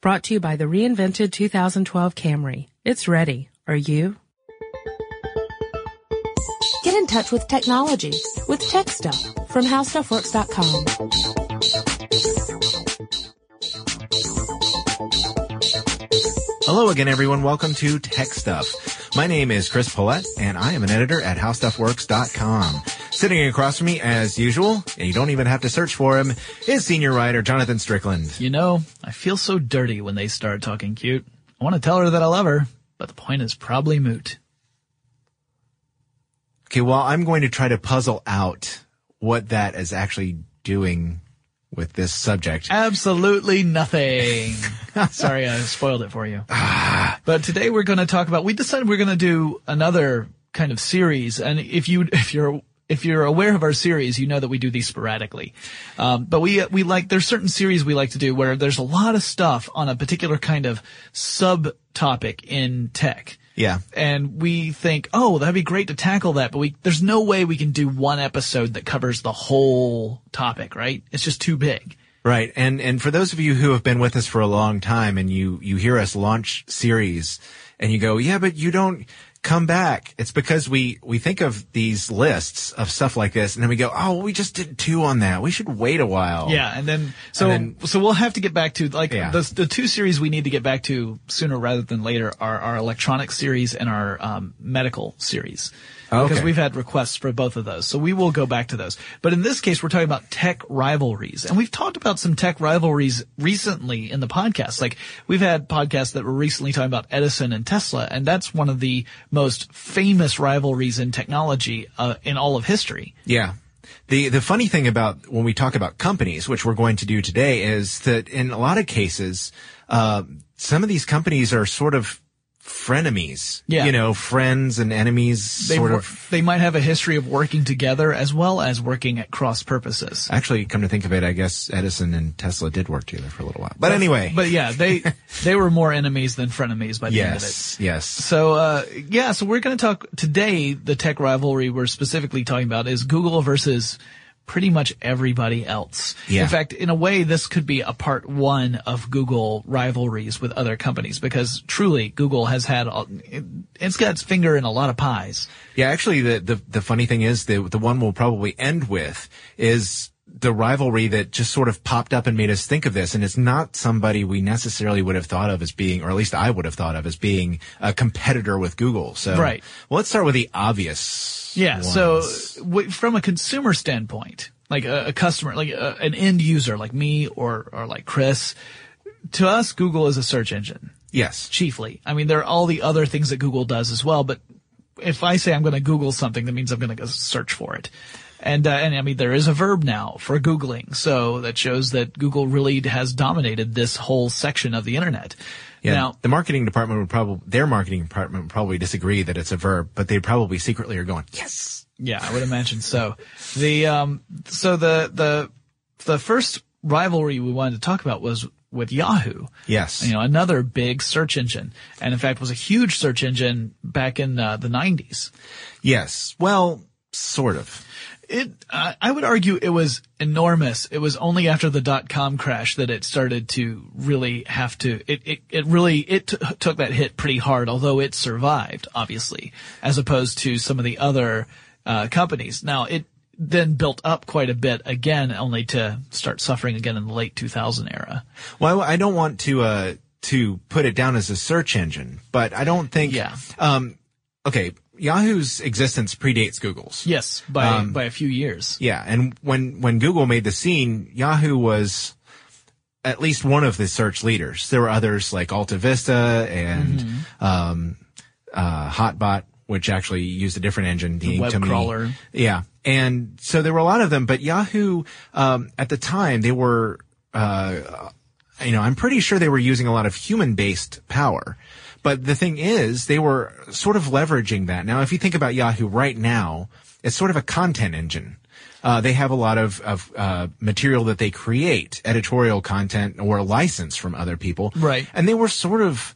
Brought to you by the reinvented 2012 Camry. It's ready. Are you? Get in touch with technology with Tech Stuff from HowStuffWorks.com. Hello again, everyone. Welcome to Tech Stuff. My name is Chris Pollette, and I am an editor at HowStuffWorks.com. Sitting across from me, as usual, and you don't even have to search for him, is senior writer Jonathan Strickland. You know, I feel so dirty when they start talking cute. I want to tell her that I love her, but the point is probably moot. Okay, well, I'm going to try to puzzle out what that is actually doing with this subject. Absolutely nothing. Sorry, I spoiled it for you. but today we're going to talk about, we decided we're going to do another kind of series. And if you, if you're, if you're aware of our series, you know that we do these sporadically. Um, but we, we like, there's certain series we like to do where there's a lot of stuff on a particular kind of subtopic in tech. Yeah. And we think, oh, that'd be great to tackle that, but we, there's no way we can do one episode that covers the whole topic, right? It's just too big. Right. And, and for those of you who have been with us for a long time and you, you hear us launch series and you go, yeah, but you don't come back. It's because we, we think of these lists of stuff like this and then we go, oh, we just did two on that. We should wait a while. Yeah. And then, so, And so we'll have to get back to like Yeah. the, the two series we need to get back to sooner rather than later are our electronic series and our, um, medical series. Because we've had requests for both of those. So we will go back to those. But in this case, we're talking about tech rivalries. And we've talked about some tech rivalries recently in the podcast. Like we've had podcasts that were recently talking about Edison and Tesla. And that's one of the most famous rivalries in technology, uh, in all of history. Yeah. The the funny thing about when we talk about companies, which we're going to do today, is that in a lot of cases, uh, some of these companies are sort of frenemies. Yeah. You know, friends and enemies, They sort wor- of. they might have a history of working together as well as working at cross purposes. Actually, come to think of it, I guess Edison and Tesla did work together for a little while. But anyway. But yeah, they they were more enemies than frenemies by the end of it. yes, yes. So uh yeah, so we're going to talk today the tech rivalry we're specifically talking about is Google versus pretty much everybody else. Yeah. In fact, in a way this could be a part 1 of Google rivalries with other companies because truly Google has had it, it's got its finger in a lot of pies. Yeah, actually, the, the, the funny thing is the, the one we'll probably end with is the rivalry that just sort of popped up and made us think of this. And it's not somebody we necessarily would have thought of as being, or at least I would have thought of as being a competitor with Google. So, Right. Well, let's start with the obvious. Yeah. ones. So w- from a consumer standpoint, like a, a customer, like a, an end user, like me or or like Chris, to us, Google is a search engine yes. chiefly. I mean, there are all the other things that Google does as well, but if I say I'm going to Google something, that means I'm going to go search for it. And, uh, and I mean, there is a verb now for Googling. So that shows that Google really has dominated this whole section of the internet. Yeah. Now, the marketing department would probably, their marketing department would probably disagree that it's a verb, but they probably secretly are going, yes. Yeah, I would imagine so. The um, so the the the first rivalry we wanted to talk about was with Yahoo. Yes. You know, another big search engine, and in fact was a huge search engine back in uh, the '90s. Yes. Well, sort of. It, I I would argue, it was enormous. It was only after the dot com crash that it started to really have to. It it, it really it t- took that hit pretty hard, although it survived, obviously, as opposed to some of the other uh, companies. Now it then built up quite a bit again, only to start suffering again in the late 2000 era. Well, I don't want to, uh, to put it down as a search engine, but I don't think, Yeah. um, okay, Yahoo's existence predates Google's. Yes, by Um, by a few years. Yeah, and when when Google made the scene, Yahoo was at least one of the search leaders. There were others like Alta Vista and Mm-hmm. um, uh, Hotbot, which actually used a different engine. The web crawler. Yeah, and so there were a lot of them, but Yahoo um, at the time they were. Uh, you know, I'm pretty sure they were using a lot of human-based power. But the thing is, they were sort of leveraging that. Now, if you think about Yahoo right now, it's sort of a content engine. Uh, they have a lot of, of uh, material that they create, editorial content or license from other people. Right. And they were sort of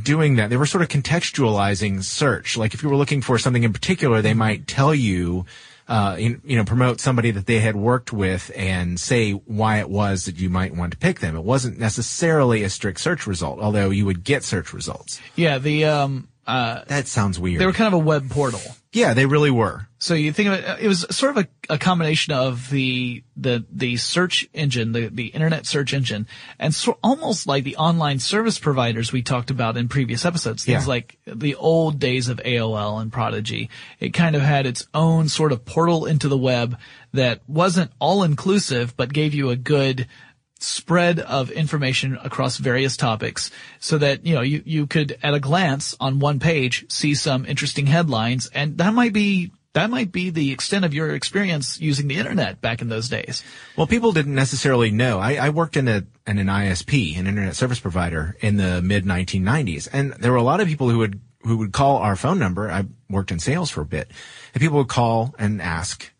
doing that. They were sort of contextualizing search. Like if you were looking for something in particular, they might tell you uh, you, you know, promote somebody that they had worked with and say why it was that you might want to pick them. It wasn't necessarily a strict search result, although you would get search results. Yeah, the um, uh, That sounds weird. they were kind of a web portal. yeah, they really were. So you think of it, it was sort of a, a combination of the, the, the search engine, the, the internet search engine, and so almost like the online service providers we talked about in previous episodes. Things Yeah. like the old days of AOL and Prodigy. It kind of had its own sort of portal into the web that wasn't all inclusive, but gave you a good, spread of information across various topics so that, you know, you, you could at a glance on one page see some interesting headlines and that might be, that might be the extent of your experience using the internet back in those days. Well, people didn't necessarily know. I, I worked in a in an ISP, an internet service provider, in the mid 1990s, and there were a lot of people who would who would call our phone number. I worked in sales for a bit, and people would call and ask,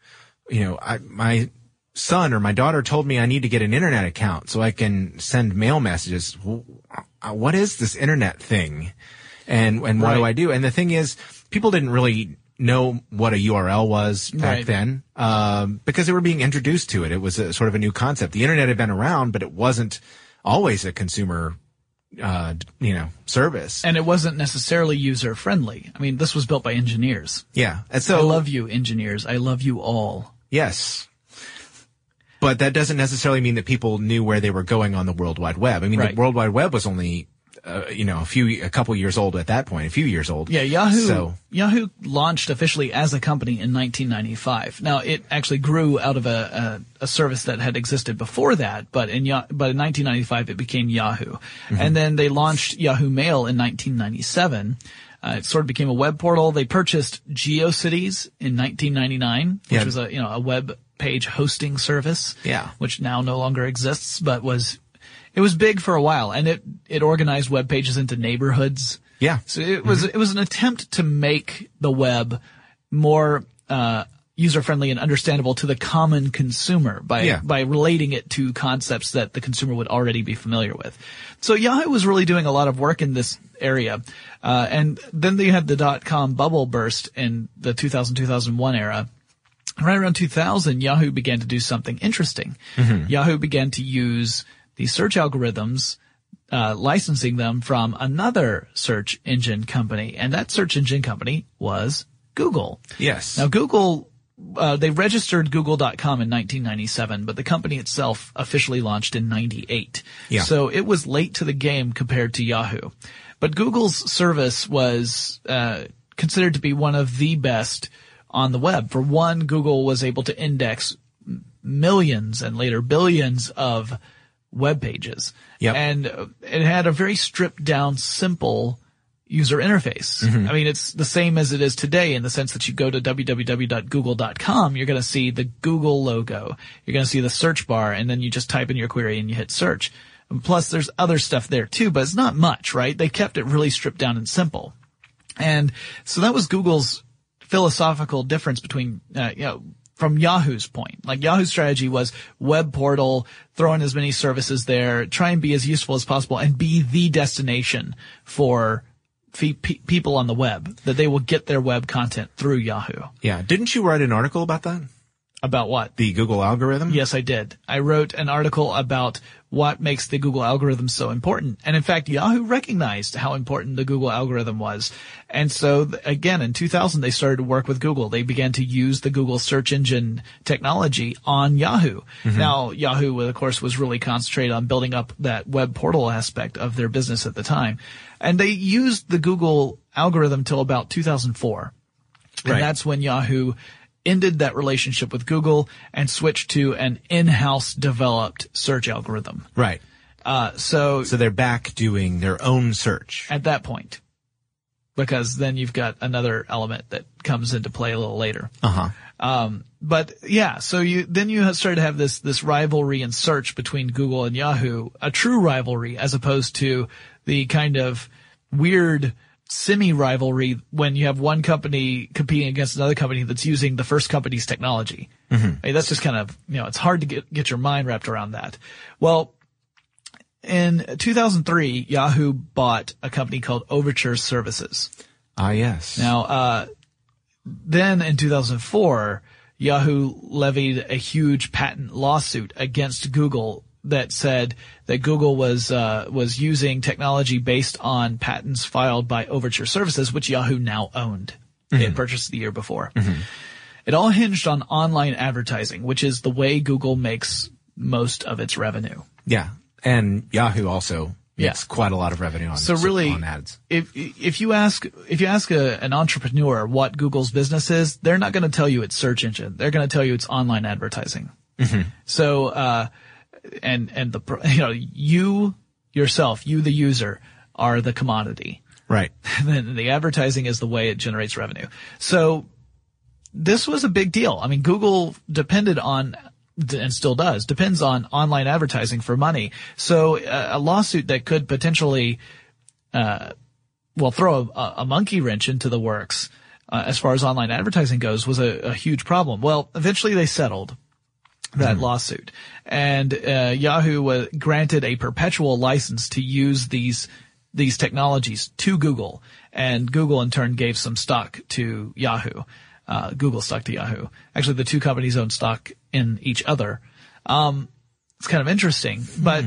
you know, I, my son or my daughter told me I need to get an internet account so I can send mail messages. Uh, What is this internet thing? And and what do I do? And the thing is, people didn't really know what a URL was back Right. then um, because they were being introduced to it. It was a, sort of a new concept. The internet had been around, but it wasn't always a consumer, uh, you know, service. And it wasn't necessarily user friendly. I mean, this was built by engineers. yeah, and so I love you, engineers. I love you all. yes. But that doesn't necessarily mean that people knew where they were going on the World Wide Web. I mean, Right. the World Wide Web was only, uh, you know, a few, a couple years old at that point, a few years old. Yeah, Yahoo. So Yahoo launched officially as a company in 1995. Now it actually grew out of a, a, a service that had existed before that, but in but in 1995 it became Yahoo, Mm-hmm. and then they launched Yahoo Mail in 1997. Uh, it sort of became a web portal. They purchased GeoCities in 1999, which Yeah. was a you know a web page hosting service. Yeah. which now no longer exists, but was it was big for a while, and it it organized web pages into neighborhoods. yeah, So it was it was an attempt to make the web more uh, user friendly and understandable to the common consumer by Yeah. by relating it to concepts that the consumer would already be familiar with. So Yahoo was really doing a lot of work in this area, uh, and then they had the dot com bubble burst in the 2000 2001 era. Right around 2000, Yahoo began to do something interesting. Yahoo began to use the search algorithms uh, licensing them from another search engine company, and that search engine company was Google. yes. Now, Google, uh, they registered Google.com in 1997, but the company itself officially launched in 98. Yeah. So it was late to the game compared to Yahoo. But Google's service was uh, considered to be one of the best on the web. For one, Google was able to index millions and later billions of web pages. Yep. And it had a very stripped down, simple user interface. Mm-hmm. I mean, it's the same as it is today in the sense that you go to www.google.com, you're going to see the Google logo. You're going to see the search bar and then you just type in your query and you hit search. And plus there's other stuff there too, but it's not much, right? They kept it really stripped down and simple. And so that was Google's philosophical difference between, uh, you know, from Yahoo's point. Like Yahoo's strategy was web portal, throw in as many services there, try and be as useful as possible and be the destination for fe- pe- people on the web, that they will get their web content through Yahoo. yeah. Didn't you write an article about that? About what? The Google algorithm? Yes, I did. I wrote an article about what makes the Google algorithm so important. And in fact, Yahoo recognized how important the Google algorithm was. And so again, in 2000, they started to work with Google. They began to use the Google search engine technology on Yahoo. Mm-hmm. Now, Yahoo, of course, was really concentrated on building up that web portal aspect of their business at the time. And they used the Google algorithm till about 2004. And Right. that's when Yahoo ended that relationship with Google and switched to an in-house developed search algorithm. Right. Uh, so So they're back doing their own search. at that point, because then you've got another element that comes into play a little later. Uh huh. Um, but yeah, so you then you have started to have this this rivalry in search between Google and Yahoo, a true rivalry as opposed to the kind of weird semi rivalry when you have one company competing against another company that's using the first company's technology. Hey, that's just kind of you know it's hard to get get your mind wrapped around that. Well, in 2003, Yahoo bought a company called Overture Services. Ah, yes. Now, uh, then in 2004, Yahoo levied a huge patent lawsuit against Google that said that Google was uh, was using technology based on patents filed by Overture Services, which Yahoo now owned. They had purchased the year before. It all hinged on online advertising, which is the way Google makes most of its revenue. Yeah. And Yahoo also Yeah. makes quite a lot of revenue on So really, on ads. if if you ask if you ask a, an entrepreneur what Google's business is, they're not going to tell you it's search engine. They're going to tell you it's online advertising. So, uh, and and the you know you yourself, you the user, are the commodity. Right. Then the advertising is the way it generates revenue. So this was a big deal. I mean, Google depended on and still does depends on online advertising for money. So uh, a lawsuit that could potentially, uh, well, throw a, a monkey wrench into the works uh, as far as online advertising goes was a, a huge problem. Well, eventually they settled that lawsuit, and uh, Yahoo was granted a perpetual license to use these these technologies to Google, and Google in turn gave some stock to Yahoo. Uh, Google stock to Yahoo. Actually, the two companies own stock in each other. Um, it's kind of interesting, but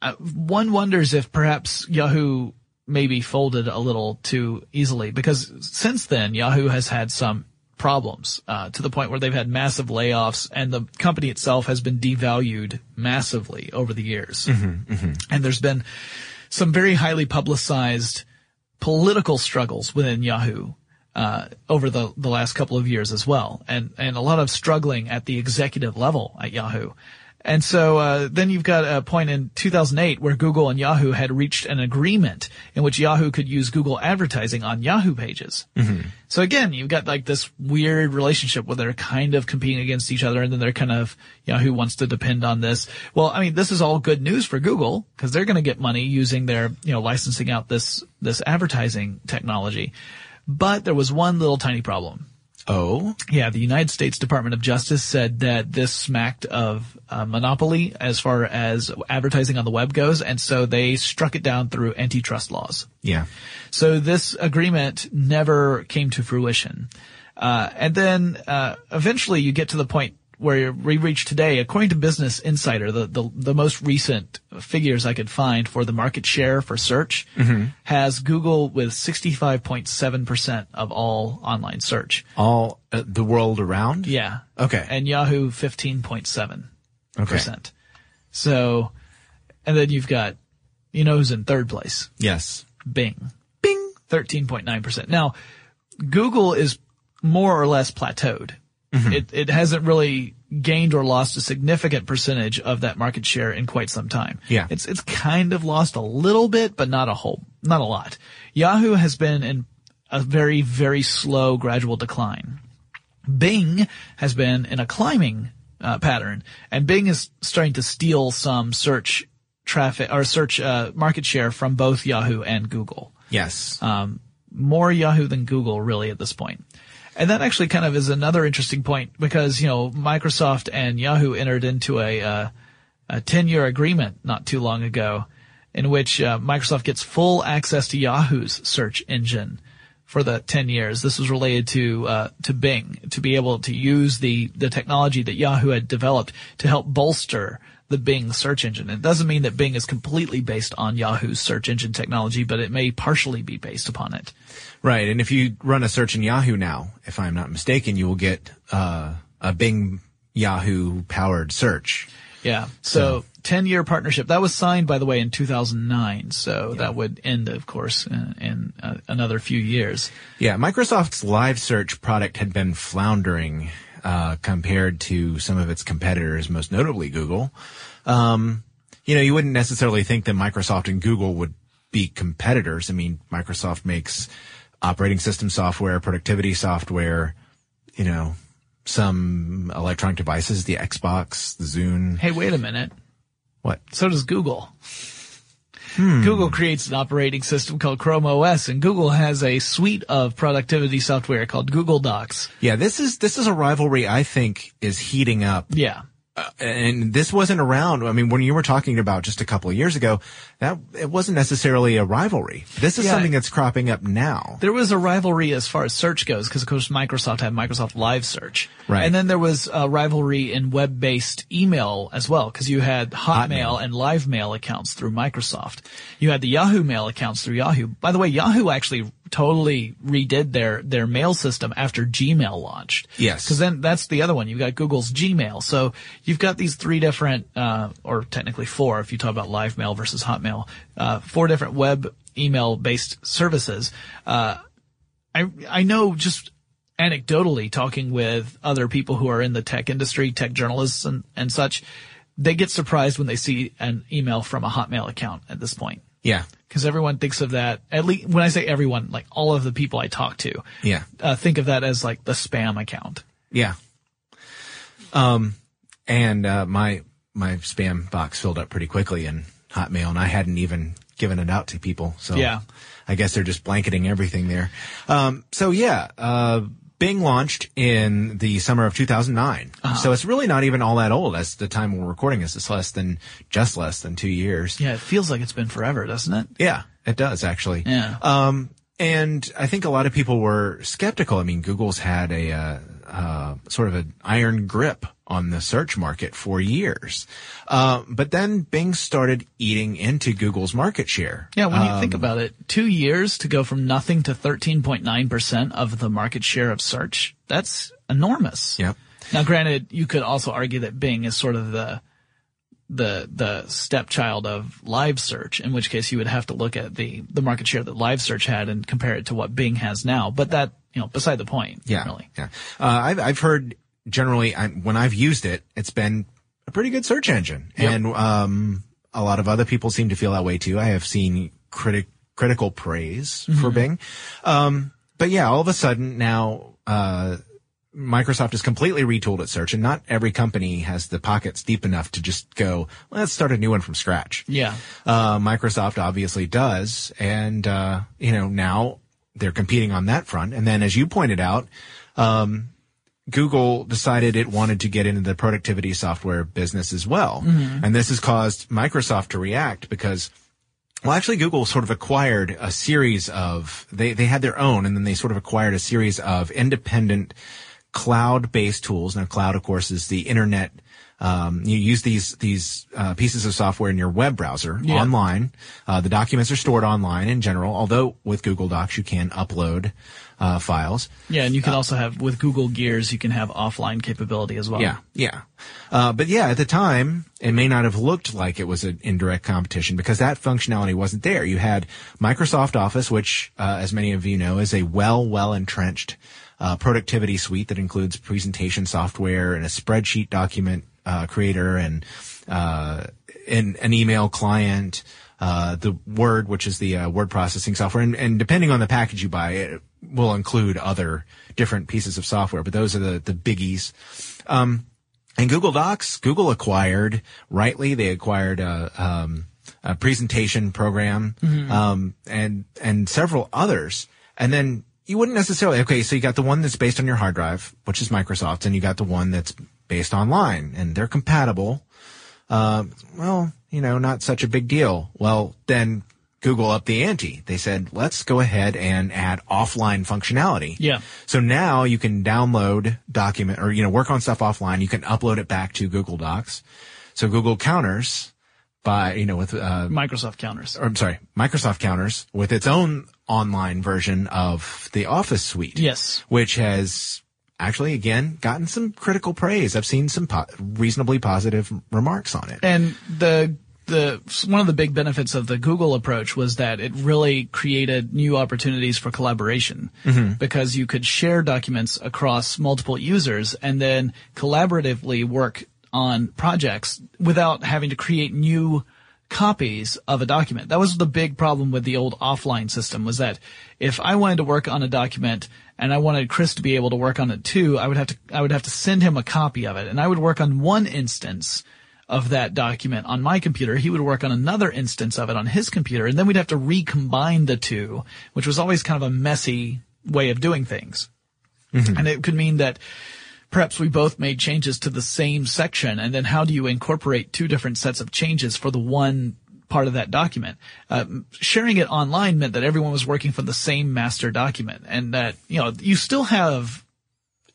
uh, one wonders if perhaps Yahoo maybe folded a little too easily because since then Yahoo has had some problems uh, to the point where they've had massive layoffs and the company itself has been devalued massively over the years. And there's been some very highly publicized political struggles within Yahoo uh, over the the last couple of years as well, and and a lot of struggling at the executive level at Yahoo. And so uh, then you've got a point in 2008 where Google and Yahoo had reached an agreement in which Yahoo could use Google advertising on Yahoo pages. So again, you've got like this weird relationship where they're kind of competing against each other, and then they're kind of Yahoo wants to depend on this. Well, I mean, this is all good news for Google because they're going to get money using their you know licensing out this this advertising technology. But there was one little tiny problem. Oh. Yeah, the United States Department of Justice said that this smacked of uh, monopoly as far as advertising on the web goes, and so they struck it down through antitrust laws. Yeah. So this agreement never came to fruition. Uh, and then uh, eventually you get to the point where we reach today. According to Business Insider, the, the, the most recent figures I could find for the market share for search has Google with 65.7% of all online search. All uh, the world around? Yeah. Okay. And Yahoo 15.7%. Okay. So, and then you've got, you know who's in third place? Yes. Bing. Bing. 13.9%. Now, Google is more or less plateaued. It, it hasn't really gained or lost a significant percentage of that market share in quite some time. Yeah. It's, it's kind of lost a little bit, but not a whole, not a lot. Yahoo has been in a very, very slow gradual decline. Bing has been in a climbing uh, pattern, and Bing is starting to steal some search traffic or search uh, market share from both Yahoo and Google. Yes. Um, more Yahoo than Google, really, at this point. And that actually kind of is another interesting point because you know Microsoft and Yahoo entered into a uh, a ten year agreement not too long ago, in which uh, Microsoft gets full access to Yahoo's search engine for the 10 years. This was related to uh, to Bing to be able to use the the technology that Yahoo had developed to help bolster the Bing search engine. It doesn't mean that Bing is completely based on Yahoo's search engine technology, but it may partially be based upon it. Right. And if you run a search in Yahoo now, if I'm not mistaken, you will get uh, a Bing Yahoo powered search. Yeah. So, 10 year partnership. That was signed, by the way, in 2009. So that would end, of course, in, in uh, another few years. Yeah, Microsoft's live search product had been floundering uh, compared to some of its competitors, most notably Google. Um, you know, you wouldn't necessarily think that Microsoft and Google would be competitors. I mean, Microsoft makes operating system software, productivity software, you know, some electronic devices, the Xbox, the Zune. Hey, wait a minute. What? So does Google. Hmm. Google creates an operating system called Chrome OS and Google has a suite of productivity software called Google Docs. Yeah, this is this is a rivalry I think is heating up Yeah. Uh, and this wasn't around. I mean, when you were talking about just a couple of years ago, that it wasn't necessarily a rivalry. This is Yeah. something that's cropping up now. There was a rivalry as far as search goes, because of course Microsoft had Microsoft Live Search, Right. And then there was a rivalry in web-based email as well, because you had Hotmail, Hotmail. and Live Mail accounts through Microsoft. You had the Yahoo Mail accounts through Yahoo. By the way, Yahoo actually totally redid their their mail system after Gmail launched. Yes. because then that's the other one. You've got Google's Gmail, so you've got these three different, uh, or technically four, if you talk about Live Mail versus Hotmail, uh, four different web email based services. Uh, I I know just anecdotally talking with other people who are in the tech industry, tech journalists and, and such, they get surprised when they see an email from a Hotmail account at this point. Yeah. Because everyone thinks of that, at least when I say everyone, like all of the people I talk to, Yeah. uh, think of that as like the spam account. Yeah. Um, and, uh, my, my spam box filled up pretty quickly in Hotmail and I hadn't even given it out to people. So Yeah. I guess they're just blanketing everything there. Um, so yeah, uh, Bing launched in the summer of 2009. So it's really not even all that old as the time we're recording this. It's less than, just less than two years. Yeah, it feels like it's been forever, doesn't it? Yeah, it does actually. Yeah. Um, and I think a lot of people were skeptical. I mean, Google's had a uh, uh, sort of an iron grip on the search market for years, uh, but then Bing started eating into Google's market share. Yeah, when you think about it, two years to go from nothing to 13.9% of the market share of search, that's enormous. Yep. Now, granted, you could also argue that Bing is sort of the, the, the stepchild of live search, in which case you would have to look at the, the market share that live search had and compare it to what Bing has now. But that, you know, beside the point. Yeah, Really. yeah. Uh, I've I've heard generally I, when I've used it, it's been a pretty good search engine, Yep. and um, a lot of other people seem to feel that way too. I have seen critic critical praise Mm-hmm. for Bing, um, but yeah, all of a sudden now. Uh, Microsoft has completely retooled its search and not every company has the pockets deep enough to just go, let's start a new one from scratch. Yeah. Uh, Microsoft obviously does. And, uh, you know, now they're competing on that front. And then as you pointed out, um, Google decided it wanted to get into the productivity software business as well. And this has caused Microsoft to react because well, actually, Google sort of acquired a series of, they, they had their own and then they sort of acquired a series of independent cloud-based tools. Now, cloud, of course, is the internet. Um, you use these, these, uh, pieces of software in your web browser Yeah. online. Uh, the documents are stored online in general, although with Google Docs, you can upload, uh, files. Yeah. And you can also have, with Google Gears, you can have offline capability as well. Yeah, yeah. Uh, but yeah, at the time, it may not have looked like it was an indirect competition because that functionality wasn't there. You had Microsoft Office, which, uh, as many of you know, is a well, well entrenched uh, productivity suite that includes presentation software and a spreadsheet document uh, creator and uh, an, an email client. Uh, the Word, which is the uh, word processing software, and, and depending on the package you buy, it will include other different pieces of software. But those are the the biggies. Um, and Google Docs, Google acquired rightly. They acquired a, um, a presentation program um, and and several others. And then you wouldn't necessarily okay. So you got the one that's based on your hard drive, which is Microsoft, and you got the one that's based online, and they're compatible. Uh, well, you know, not such a big deal. Well, then Google upped the ante. They said, let's go ahead and add offline functionality. Yeah. So now you can download document or, you know, work on stuff offline. You can upload it back to Google Docs. So Google counters by, you know, with, uh, Microsoft counters. or I'm sorry, Microsoft counters with its own online version of the Office suite. Yes. Which has actually, again, gotten some critical praise. I've seen some po- reasonably positive remarks on it. And the the one of the big benefits of the Google approach was that it really created new opportunities for collaboration mm-hmm. because you could share documents across multiple users and then collaboratively work on projects without having to create new copies of a document. That was the big problem with the old offline system was that if I wanted to work on a document and I wanted Chris to be able to work on it too, I would have to I would have to send him a copy of it and I would work on one instance of that document on my computer. He would work on another instance of it on his computer, and then we'd have to recombine the two, which was always kind of a messy way of doing things. Mm-hmm. And it could mean that perhaps we both made changes to the same section, and then how do you incorporate two different sets of changes for the one part of that document. Uh, sharing it online meant that everyone was working from the same master document and that, you know, you still have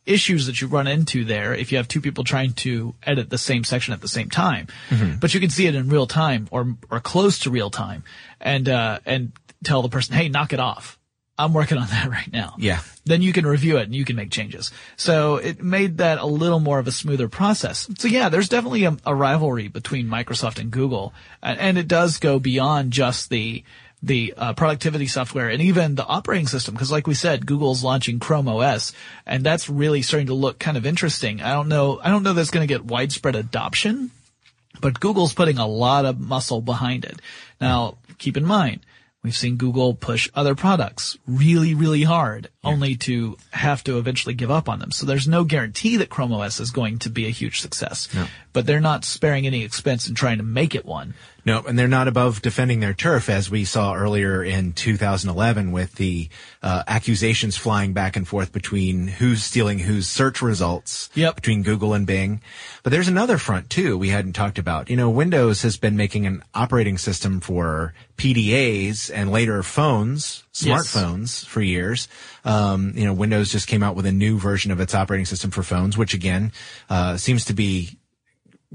issues that you run into there if you have two people trying to edit the same section at the same time. Mm-hmm. But you can see it in real time or, or close to real time and, uh, and tell the person, hey, knock it off. I'm working on that right now. Yeah. Then you can review it and you can make changes. So it made that a little more of a smoother process. So yeah, there's definitely a, a rivalry between Microsoft and Google, and, and, it does go beyond just the the uh, productivity software and even the operating system. Because like we said, Google's launching Chrome OS, and that's really starting to look kind of interesting. I don't know. I don't know that's going to get widespread adoption, but Google's putting a lot of muscle behind it. Now, keep in mind We've seen Google push other products really, really hard, yeah. only to have to eventually give up on them. So there's no guarantee that Chrome OS is going to be a huge success. No. But they're not sparing any expense in trying to make it one. No, and they're not above defending their turf, as we saw earlier in 2011 with the uh, accusations flying back and forth between who's stealing whose search results yep. between Google and Bing. But there's another front too we hadn't talked about. You know, Windows has been making an operating system for PDAs and later phones, smartphones yes. for years. Um, you know, Windows just came out with a new version of its operating system for phones, which again uh, seems to be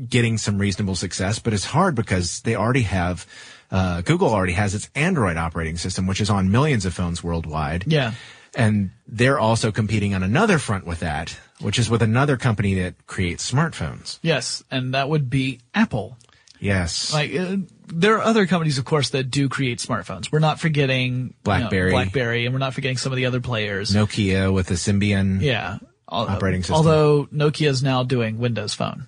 getting some reasonable success, but it's hard because they already have, uh, Google already has its Android operating system, which is on millions of phones worldwide. Yeah. And they're also competing on another front with that, which is with another company that creates smartphones. Yes. And that would be Apple. Yes. Like, uh, there are other companies, of course, that do create smartphones. We're not forgetting BlackBerry, you know, BlackBerry, and we're not forgetting some of the other players. Nokia with the Symbian. Yeah. Operating system. Although Nokia is now doing Windows Phone.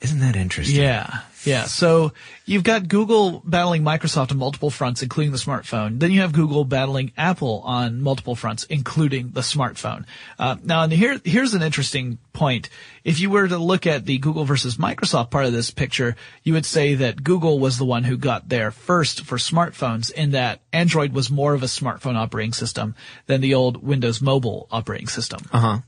Isn't that interesting? Yeah. Yeah. So you've got Google battling Microsoft on multiple fronts, including the smartphone. Then you have Google battling Apple on multiple fronts, including the smartphone. Uh, now, here, here's an interesting point. If you were to look at the Google versus Microsoft part of this picture, you would say that Google was the one who got there first for smartphones in that Android was more of a smartphone operating system than the old Windows mobile operating system. Uh huh.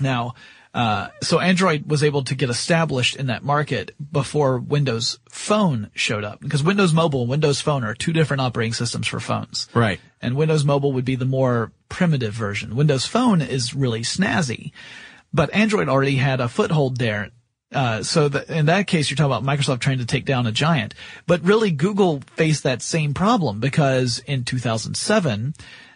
Now, uh, so Android was able to get established in that market before Windows Phone showed up because Windows Mobile and Windows Phone are two different operating systems for phones. Right. And Windows Mobile would be the more primitive version. Windows Phone is really snazzy, but Android already had a foothold there. Uh, so the, in that case, you're talking about Microsoft trying to take down a giant, but really Google faced that same problem because in 2007,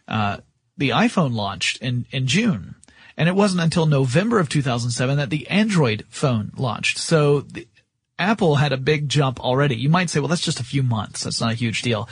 uh, the iPhone launched in, in June and it wasn't until November of 2007 that the Android phone launched. So the, Apple had a big jump already. You might say, well, that's just a few months. That's not a huge deal.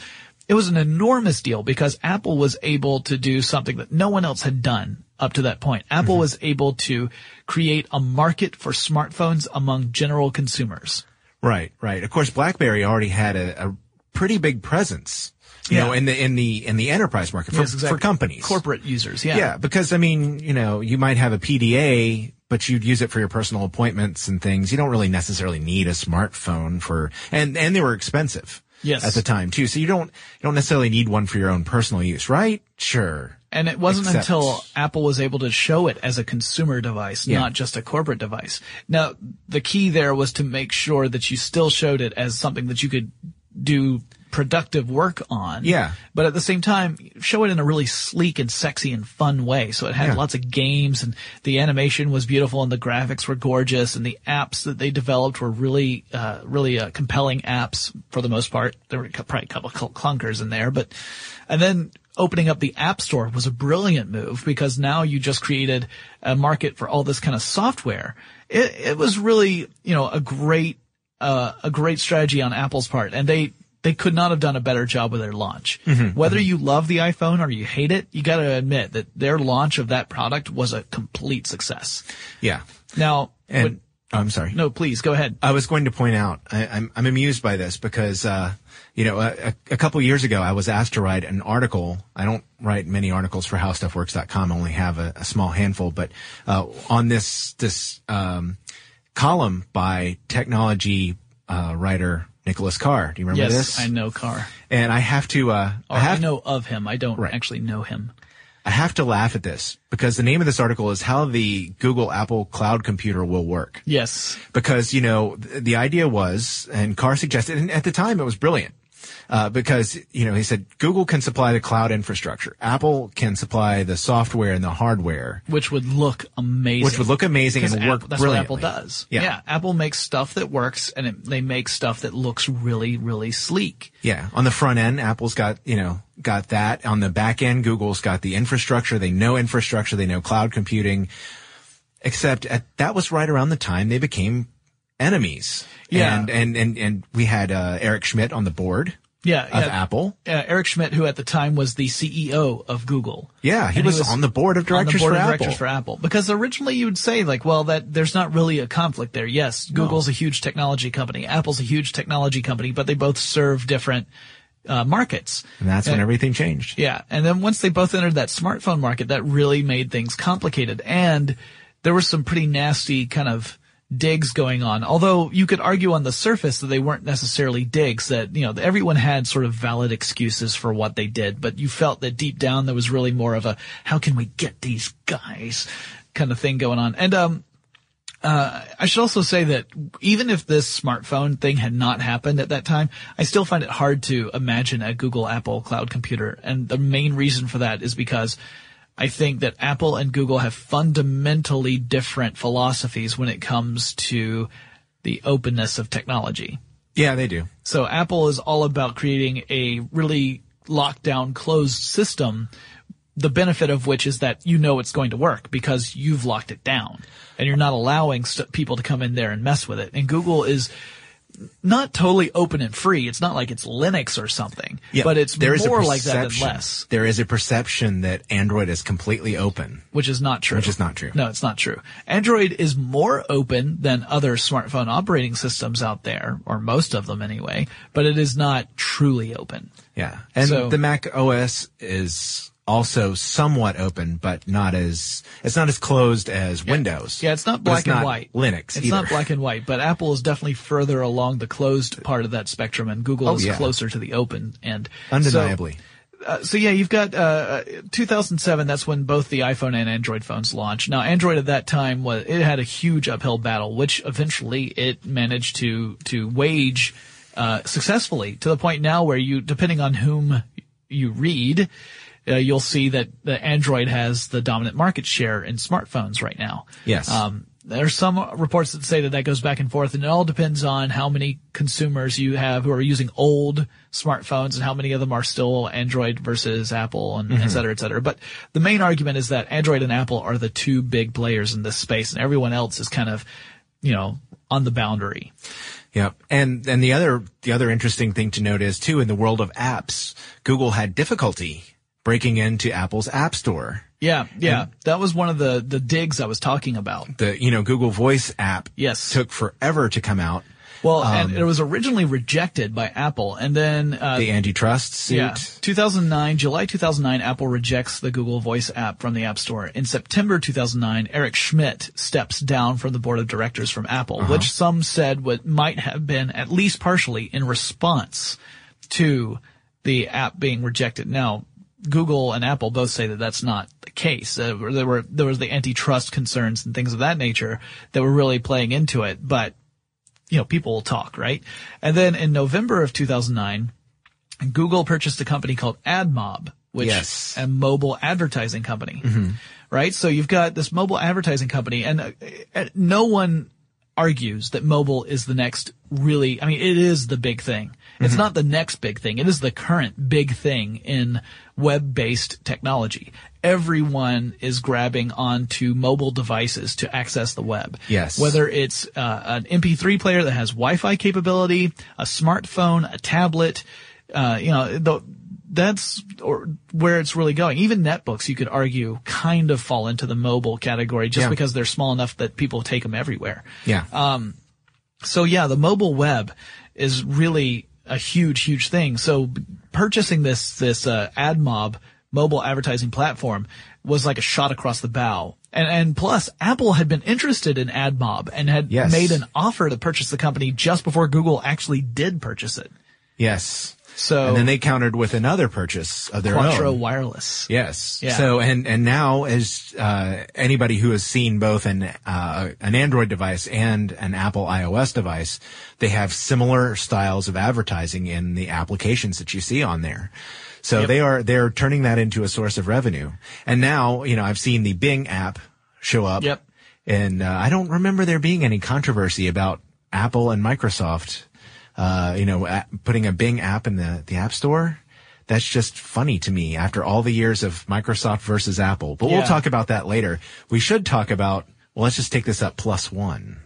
It was an enormous deal because Apple was able to do something that no one else had done up to that point. Apple mm-hmm. was able to create a market for smartphones among general consumers. Right, right. Of course, BlackBerry already had a, a pretty big presence you yeah. know, in the in the in the enterprise market for, yes, exactly. for companies, corporate users. Yeah, yeah, because I mean, you know, you might have a PDA, but you'd use it for your personal appointments and things. You don't really necessarily need a smartphone for, and and they were expensive. Yes. At the time too, so you don't you don't necessarily need one for your own personal use, right? Sure. And it wasn't Except, until Apple was able to show it as a consumer device, yeah. not just a corporate device. Now, the key there was to make sure that you still showed it as something that you could do productive work on. Yeah. But at the same time, show it in a really sleek and sexy and fun way. So it had yeah. lots of games and the animation was beautiful and the graphics were gorgeous and the apps that they developed were really, uh, really uh, compelling apps for the most part. There were probably a couple of clunkers in there, but, and then opening up the app store was a brilliant move because now you just created a market for all this kind of software. It, it was really, you know, a great, uh, a great strategy on Apple's part. And they, they could not have done a better job with their launch. Mm-hmm, Whether mm-hmm. you love the iPhone or you hate it, you got to admit that their launch of that product was a complete success. Yeah. Now, and, when, oh, I'm sorry. No, please go ahead. I was going to point out, I, am I'm, I'm amused by this because, uh, you know, a, a, couple years ago, I was asked to write an article. I don't write many articles for HowStuffWorks.com. I only have a, a small handful, but uh, on this this um, column by technology uh, writer Nicholas Carr. Do you remember this? yes, this? I know Carr. And I have to. Uh, I, have, I know of him. I don't right. actually know him. I have to laugh at this because the name of this article is how the Google Apple cloud computer will work. Yes. Because, you know, th- the idea was, and Carr suggested, and at the time it was brilliant. Uh, because, you know, he said Google can supply the cloud infrastructure. Apple can supply the software and the hardware. Which would look amazing. Which would look amazing and Because work Apple- That's brilliantly. what Apple does. Yeah. Apple makes stuff that works and it, they make stuff that looks really, really sleek. Yeah. On the front end, Apple's got, you know, got that. On the back end, Google's got the infrastructure. They know infrastructure. They know cloud computing. Except at, that was right around the time they became enemies. Yeah. And, and, and, and we had, uh, Eric Schmidt on the board Yeah. of yeah. Apple. Uh, Eric Schmidt, who at the time was the CEO of Google. Yeah. He And was, on the board of directors board for of Apple. directors for Apple. Because originally you would say like, well, that there's not really a conflict there. Yes, Google's a huge technology company. Apple's a huge technology company, but they both serve different uh, markets. and that's when Uh, everything changed. Yeah. And then once they both entered that smartphone market, that really made things complicated. And there were some pretty nasty kind of digs going on. Although you could argue on the surface that they weren't necessarily digs, that, you know, everyone had sort of valid excuses for what they did, but you felt that deep down there was really more of a, how can we get these guys kind of thing going on. And, um, uh, I should also say that even if this smartphone thing had not happened at that time, I still find it hard to imagine a Google Apple cloud computer. And the main reason for that is because I think that Apple and Google have fundamentally different philosophies when it comes to the openness of technology. Yeah, they do. So Apple is all about creating a really locked down closed system. The benefit of which is that you know it's going to work because you've locked it down and you're not allowing st- people to come in there and mess with it. And Google is not totally open and free. It's not like it's Linux or something, Yeah, but it's there is a more like that than less, There is a perception that Android is completely open. which is not true. Which is not true. No, it's not true. Android is more open than other smartphone operating systems out there, or most of them anyway, but it is not truly open. Yeah. And So- the Mac OS is also somewhat open, but not as, it's not as closed as Windows. Yeah, it's not black and not white. Linux It's either. not black and white, but Apple is definitely further along the closed part of that spectrum, and Google Oh, is yeah. closer to the open And Undeniably. So, uh, so yeah, you've got uh, 2007. That's when both the iPhone and Android phones launched. Now, Android at that time was it had a huge uphill battle, which eventually it managed to to wage uh, successfully to the point now where you, depending on whom you read, uh, you'll see that the Android has the dominant market share in smartphones right now. Yes. Um, are some reports that say that that goes back and forth, and it all depends on how many consumers you have who are using old smartphones and how many of them are still Android versus Apple and et cetera, et cetera. But the main argument is that Android and Apple are the two big players in this space, and everyone else is kind of, you know, on the boundary. Yep. And, and the other, the other interesting thing to note is too, in the world of apps, Google had difficulty breaking into Apple's App Store. Yeah, yeah. that was one of the, the digs I was talking about. The, you know, Google Voice app Yes. took forever to come out. Well, and it was originally rejected by Apple, and then uh, The antitrust suit. Yeah. 2009, July 2009, Apple rejects the Google Voice app from the App Store. In September 2009, Eric Schmidt steps down from the board of directors from Apple, which some said would, might have been at least partially in response to the app being rejected. Now, Google and Apple both say that that's not the case. Uh, there were, there was the antitrust concerns and things of that nature that were really playing into it, but you know, people will talk, right? And then in November of 2009, Google purchased a company called AdMob, which Yes. a mobile advertising company, right? So you've got this mobile advertising company and uh, no one argues that mobile is the next really, I mean, it is the big thing. It's not the next big thing. It is the current big thing in web-based technology. Everyone is grabbing onto mobile devices to access the web. Yes. Whether it's uh, an MP3 player that has Wi-Fi capability, a smartphone, a tablet, uh, you know, the, that's or where it's really going. Even netbooks, you could argue, kind of fall into the mobile category just Yeah. because they're small enough that people take them everywhere. Yeah. Um, so yeah, the mobile web is really a huge, huge thing. So purchasing this, this, uh, AdMob mobile advertising platform was like a shot across the bow. And, and plus, Apple had been interested in AdMob and had Yes. made an offer to purchase the company just before Google actually did purchase it. yes. So and then they countered with another purchase of their Quattro own. Wireless. Yes. Yeah. So and and now as uh, anybody who has seen both an uh, an Android device and an Apple iOS device, they have similar styles of advertising in the applications that you see on there. So Yep. they are they're turning that into a source of revenue. And now you know I've seen the Bing app show up. Yep. And uh, I don't remember there being any controversy about Apple and Microsoft, uh, you know, a- putting a Bing app in the, the App Store. That's just funny to me after all the years of Microsoft versus Apple. But Yeah. we'll talk about that later. We should talk about, well, let's just take this up plus one.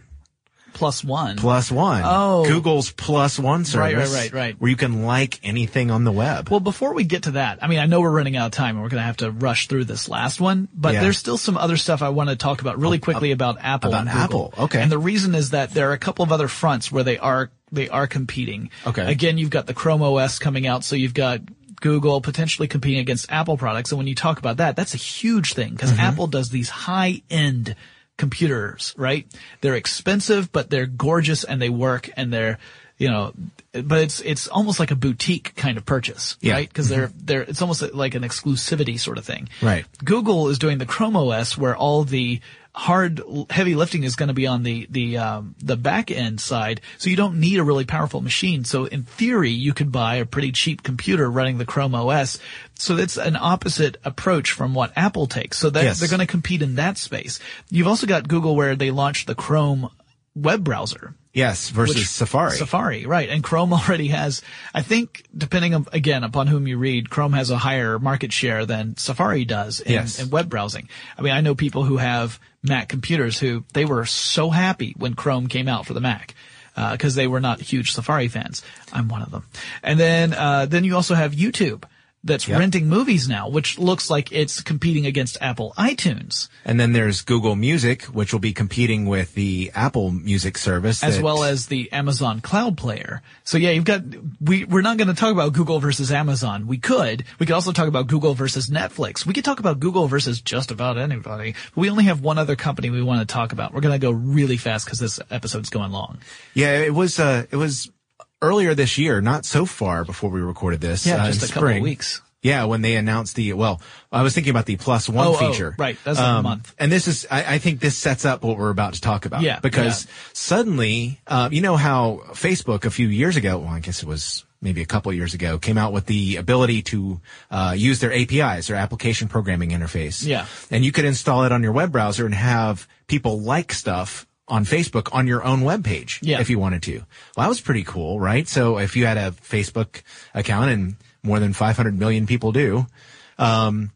Plus one. Plus one. Oh. Google's plus one service. Right, right, right, right. Where you can like anything on the web. Well, before we get to that, I mean, I know we're running out of time and we're going to have to rush through this last one, but Yeah. there's still some other stuff I want to talk about really quickly about Apple about Apple, okay. And the reason is that there are a couple of other fronts where they are, they are competing. Okay. Again, you've got the Chrome OS coming out, so you've got Google potentially competing against Apple products. And when you talk about that, that's a huge thing because Mm-hmm. Apple does these high end computers, right? They're expensive, but they're gorgeous and they work and they're, you know, but it's, it's almost like a boutique kind of purchase, Yeah. right? Because they're, they're, it's almost like an exclusivity sort of thing. Right. Google is doing the Chrome OS where all the hard, heavy lifting is going to be on the, the, um, the back end side. So you don't need a really powerful machine. So in theory, you could buy a pretty cheap computer running the Chrome OS. So it's an opposite approach from what Apple takes. So Yes. they're going to compete in that space. You've also got Google where they launched the Chrome web browser. yes. Versus which- Safari. Safari, right. And Chrome already has, I think, depending on, again, upon whom you read, Chrome has a higher market share than Safari does in, Yes. in web browsing. I mean, I know people who have Mac computers who, they were so happy when Chrome came out for the Mac. uh, cause they were not huge Safari fans. I'm one of them. And then, uh, then you also have YouTube that's Yep. renting movies now, which looks like it's competing against Apple iTunes. And then there's Google Music, which will be competing with the Apple Music service. as that- well as the Amazon Cloud Player. So yeah, you've got we we're not going to talk about Google versus Amazon. We could. We could also talk about Google versus Netflix. We could talk about Google versus just about anybody. But we only have one other company we want to talk about. We're going to go really fast because this episode's going long. Yeah, it was, uh, it was earlier this year, not so far before we recorded this. Yeah, uh, just a couple weeks. Yeah, when they announced the, well, I was thinking about the plus one Oh, oh, feature. Um, right. That's like a month. And this is, I, I think this sets up what we're about to talk about. Yeah, Because yeah. suddenly, uh, you know how Facebook a few years ago, well, I guess it was maybe a couple years ago, came out with the ability to, uh, use their APIs, their application programming interface. Yeah. And you could install it on your web browser and have people like stuff on Facebook on your own web page Yeah. if you wanted to. Well, that was pretty cool, right? So if you had a Facebook account and more than 500 million people do, um,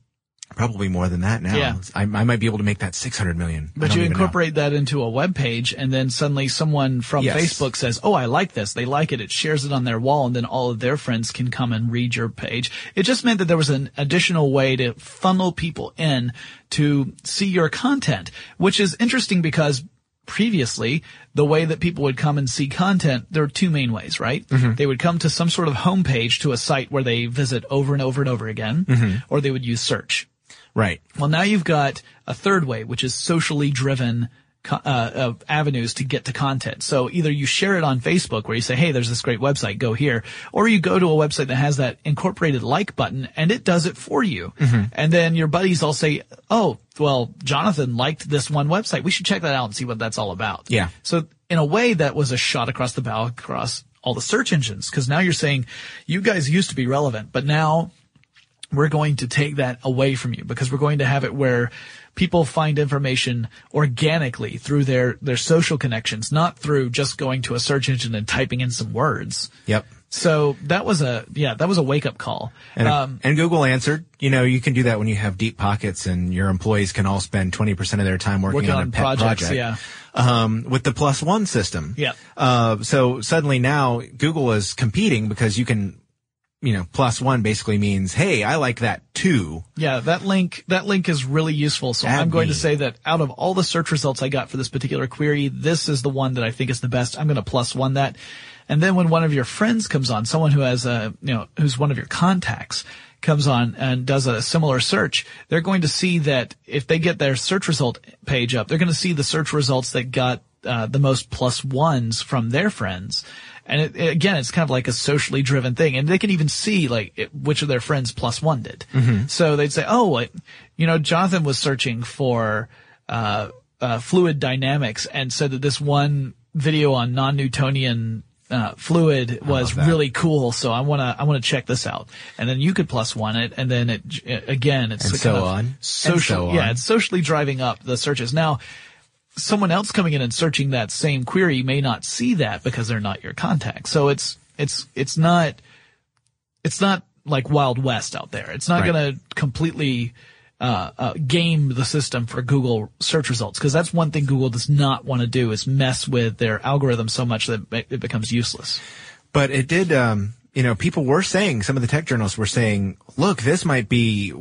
probably more than that now. Yeah. I, I might be able to make that 600 million. But you know. incorporate that into a web page and then suddenly someone from Yes. Facebook says, Oh, I like this. They like it. It shares it on their wall and then all of their friends can come and read your page. It just meant that there was an additional way to funnel people in to see your content, which is interesting because previously the way that people would come and see content there are two main ways right? Mm-hmm. They would come to some sort of homepage to a site where they visit over and over and over again mm-hmm. or they would use search. Right. well, now you've got a third way, which is socially driven uh, uh, avenues to get to content. So either you share it on Facebook where you say, "Hey, there's this great website, go here," or you go to a website that has that incorporated like button and it does it for you. And then your buddies all say, "Oh, well, Jonathan liked this one website. We should check that out and see what that's all about." Yeah. So in a way, that was a shot across the bow across all the search engines because now you're saying you guys used to be relevant, but now we're going to take that away from you because we're going to have it where people find information organically through their, their social connections, not through just going to a search engine and typing in some words. Yep. So that was a, yeah, that was a wake up call. And, Um, and Google answered, you know, you can do that when you have deep pockets and your employees can all spend 20% of their time working, Working on, on a pet projects, project. yeah. Um, with the plus one system. Yeah. Uh, so suddenly now Google is competing because you can, you know, plus one basically means, hey, I like that too. Yeah, that link that link is really useful. So Add I'm going me. to say that out of all the search results I got for this particular query, this is the one that I think is the best. I'm going to plus one that. And then when one of your friends comes on, someone who has a, you know, who's one of your contacts comes on and does a similar search, they're going to see that if they get their search result page up, they're going to see the search results that got uh, the most plus ones from their friends. And it, it- again, it's kind of like a socially driven thing. And they can even see like it, which of their friends plus one did. So they'd say, oh, like, you know, Jonathan was searching for, uh, uh, fluid dynamics and said that this one video on non-Newtonian uh, fluid was really cool. So I want to, I want to check this out. And then you could plus one it. And then it, again, it's so kind of on. Social, so yeah, it's socially driving up the searches. Now, someone else coming in and searching that same query may not see that because they're not your contact. So it's, it's, it's not, it's not like Wild West out there. It's not Right. going to completely, uh, uh, game the system for Google search results because that's one thing Google does not want to do is mess with their algorithm so much that it becomes useless. But it did, um, you know, people were saying, some of the tech journalists were saying, look, this might be,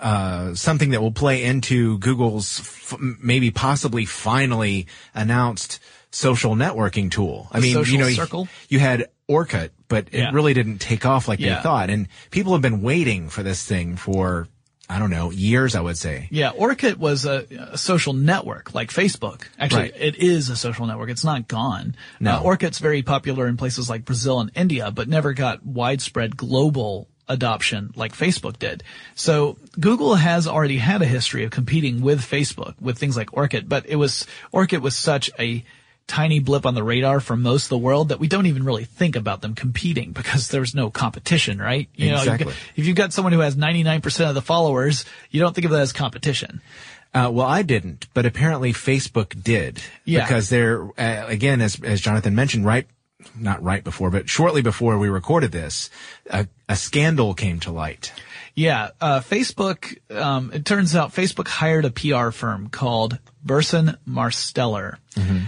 uh, something that will play into Google's f- maybe possibly finally announced social networking tool. I The mean, you know, circle? you had Orkut, but it really didn't take off like Yeah. they thought. And people have been waiting for this thing for, I don't know, years, I would say. Yeah, Orkut was a, a social network like Facebook. Actually, Right. it is a social network. It's not gone. No. Uh, Orkut's very popular in places like Brazil and India, but never got widespread global adoption like Facebook did. So Google has already had a history of competing with Facebook with things like Orkut, but it was, Orkut was such a tiny blip on the radar for most of the world that we don't even really think about them competing because there's no competition, right? You Exactly. got- if you've got someone who has 99% of the followers, you don't think of that as competition. Uh, well, I didn't, but apparently Facebook did. Yeah. Because they're, uh, again, as, as Jonathan mentioned, right, not right before, but shortly before we recorded this, a, a scandal came to light. Yeah, uh, Facebook. Um, it turns out Facebook hired a PR firm called Burson Marsteller.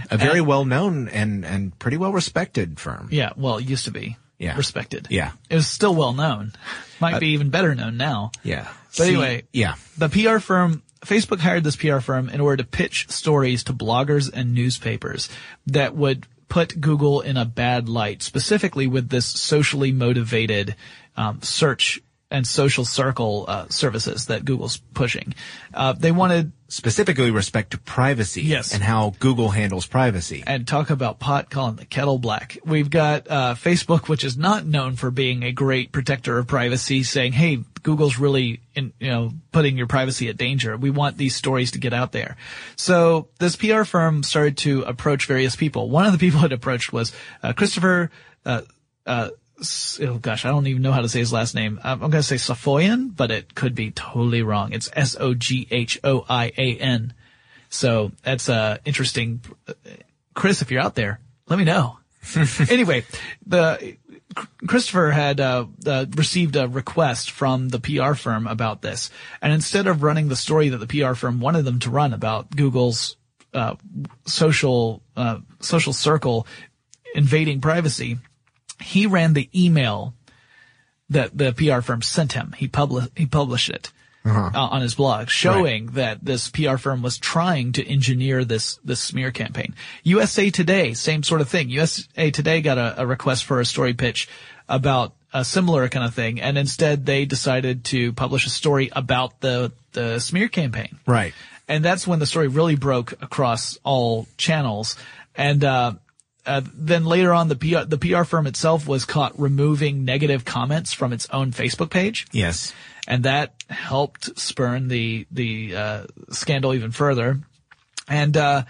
A very well known and, and pretty well respected firm. Yeah, well, it used to be. Yeah. respected. Yeah. it was still well known. Might be even better known now. Yeah. But anyway, yeah. the PR firm, Facebook hired this PR firm in order to pitch stories to bloggers and newspapers that would put Google in a bad light, specifically with this socially motivated um, search and social circle uh, services that Google's pushing. Uh, they wanted Specifically respect to privacy. Yes. And how Google handles privacy. and talk about pot calling the kettle black. We've got uh, Facebook, which is not known for being a great protector of privacy, saying, "Hey, Google's really, in, you know, putting your privacy at danger. We want these stories to get out there." So this PR firm started to approach various people. One of the people it approached was uh, Christopher. Uh, uh, oh gosh, I don't even know how to say his last name. I'm, going to say Safoyan, but it could be totally wrong. It's S O G H O I A N. So that's uh, interesting. Chris, if you're out there, let me know. anyway, the Christopher had uh, uh, received a request from the PR firm about this, and instead of running the story that the PR firm wanted them to run about Google's uh, social uh, social circle invading privacy, he ran the email that the PR firm sent him. He published he published it uh, on his blog, showing that this PR firm was trying to engineer this this smear campaign. USA Today, same sort of thing. USA Today got a, a request for a story pitch about a similar kind of thing, and instead they decided to publish a story about the the smear campaign. Right. And that's when the story really broke across all channels. And, uh, uh, then later on, the PR, the PR firm itself was caught removing negative comments from its own Facebook page. Yes. And that helped spurn the, the, uh, scandal even further. And, uh,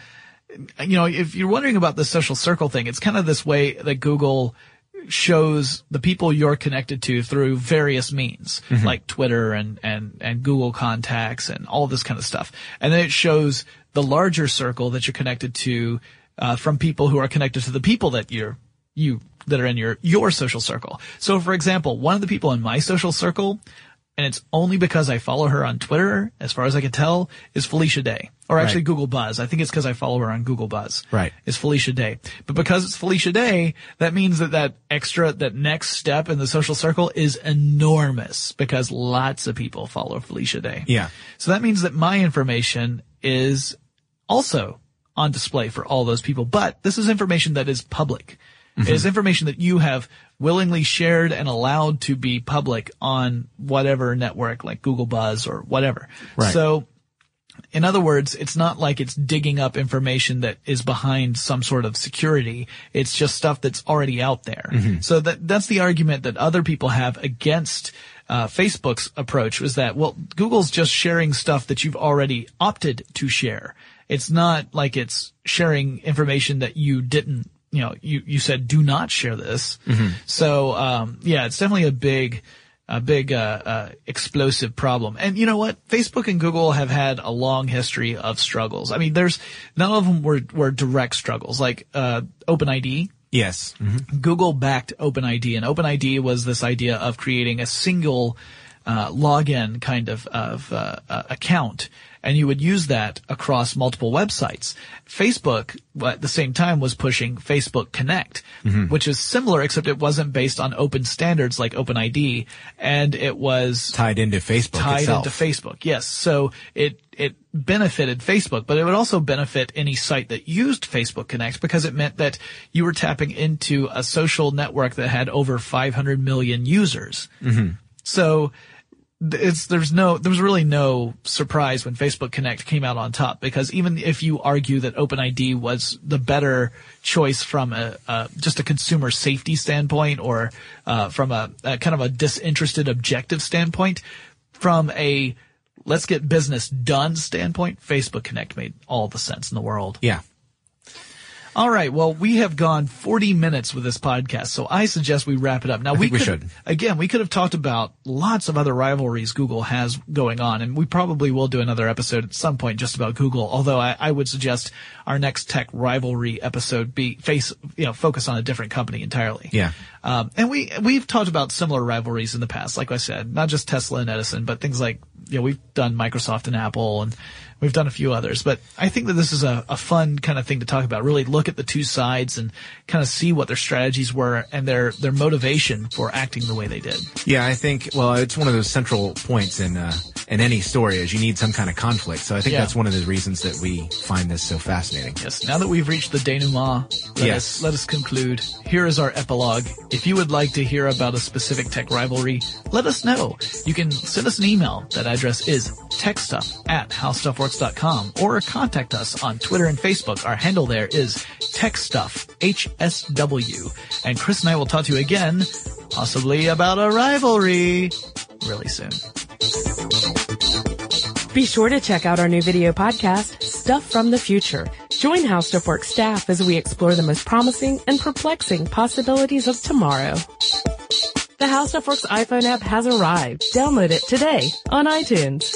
you know, if you're wondering about the social circle thing, it's kind of this way that Google shows the people you're connected to through various means, like Twitter and, and, and Google contacts and all this kind of stuff. And then it shows the larger circle that you're connected to, uh, from people who are connected to the people that you're, you, that are in your, your social circle. So for example, one of the people in my social circle, and it's only because I follow her on Twitter, as far as I can tell, is Felicia Day. Or actually Right. Google Buzz. I think it's because I follow her on Google Buzz. Right. Is Felicia Day. But because it's Felicia Day, that means that that extra, that next step in the social circle is enormous because lots of people follow Felicia Day. Yeah. So that means that my information is also on display for all those people. But this is information that is public. It is information that you have willingly shared and allowed to be public on whatever network like Google Buzz or whatever. Right. So In other words, it's not like it's digging up information that is behind some sort of security. It's just stuff that's already out there. So that, that's the argument that other people have against uh, Facebook's approach was that, well, Google's just sharing stuff that you've already opted to share. It's not like it's sharing information that you didn't, you know, you, you said do not share this. So, um, yeah, it's definitely a big, a big, uh, uh, explosive problem. And you know what? Facebook and Google have had a long history of struggles. I mean, there's, none of them were, were direct struggles. Like, uh, OpenID, Yes. Google backed OpenID, and OpenID was this idea of creating a single uh, login kind of of uh, uh, account, and you would use that across multiple websites. Facebook, at the same time, was pushing Facebook Connect, mm-hmm. which is similar, except it wasn't based on open standards like OpenID, and it was Tied into Facebook tied itself. into Facebook. Yes. So it, it benefited Facebook, but it would also benefit any site that used Facebook Connect because it meant that you were tapping into a social network that had over 500 million users. Mm-hmm. So th- it's, there's no, there was really no surprise when Facebook Connect came out on top because even if you argue that OpenID was the better choice from a, uh, just a consumer safety standpoint or, uh, from a, a kind of a disinterested objective standpoint, from a let's get business done standpoint, Facebook Connect made all the sense in the world. Yeah. All right. Well, we have gone 40 minutes with this podcast, so I suggest we wrap it up. Now we think we could, should. again, we could have talked about lots of other rivalries Google has going on, and we probably will do another episode at some point just about Google. Although I, I would suggest our next tech rivalry episode be face, you know, focus on a different company entirely. Yeah. Um, and we, we've talked about similar rivalries in the past, like I said, not just Tesla and Edison, but things like, you know, we've done Microsoft and Apple and we've done a few others, but I think that this is a, a fun kind of thing to talk about. Really look at the two sides and kind of see what their strategies were and their, their motivation for acting the way they did. Yeah, I think, well, it's one of those central points in, uh, in any story is you need some kind of conflict. So I think Yeah. that's one of the reasons that we find this so fascinating. Yes. Now that we've reached the denouement, let Yes. us let us conclude. Here is our epilogue. If you would like to hear about a specific tech rivalry, let us know. You can send us an email. That address is techstuff at howstuffworks.com or contact us on Twitter and Facebook. Our handle there is techstuff, HSW. And Chris and I will talk to you again, possibly about a rivalry, really soon. Be sure to check out our new video podcast, Stuff from the Future. Join How Stuff Works staff as we explore the most promising and perplexing possibilities of tomorrow. The How Stuff Works iPhone app has arrived. Download it today on iTunes.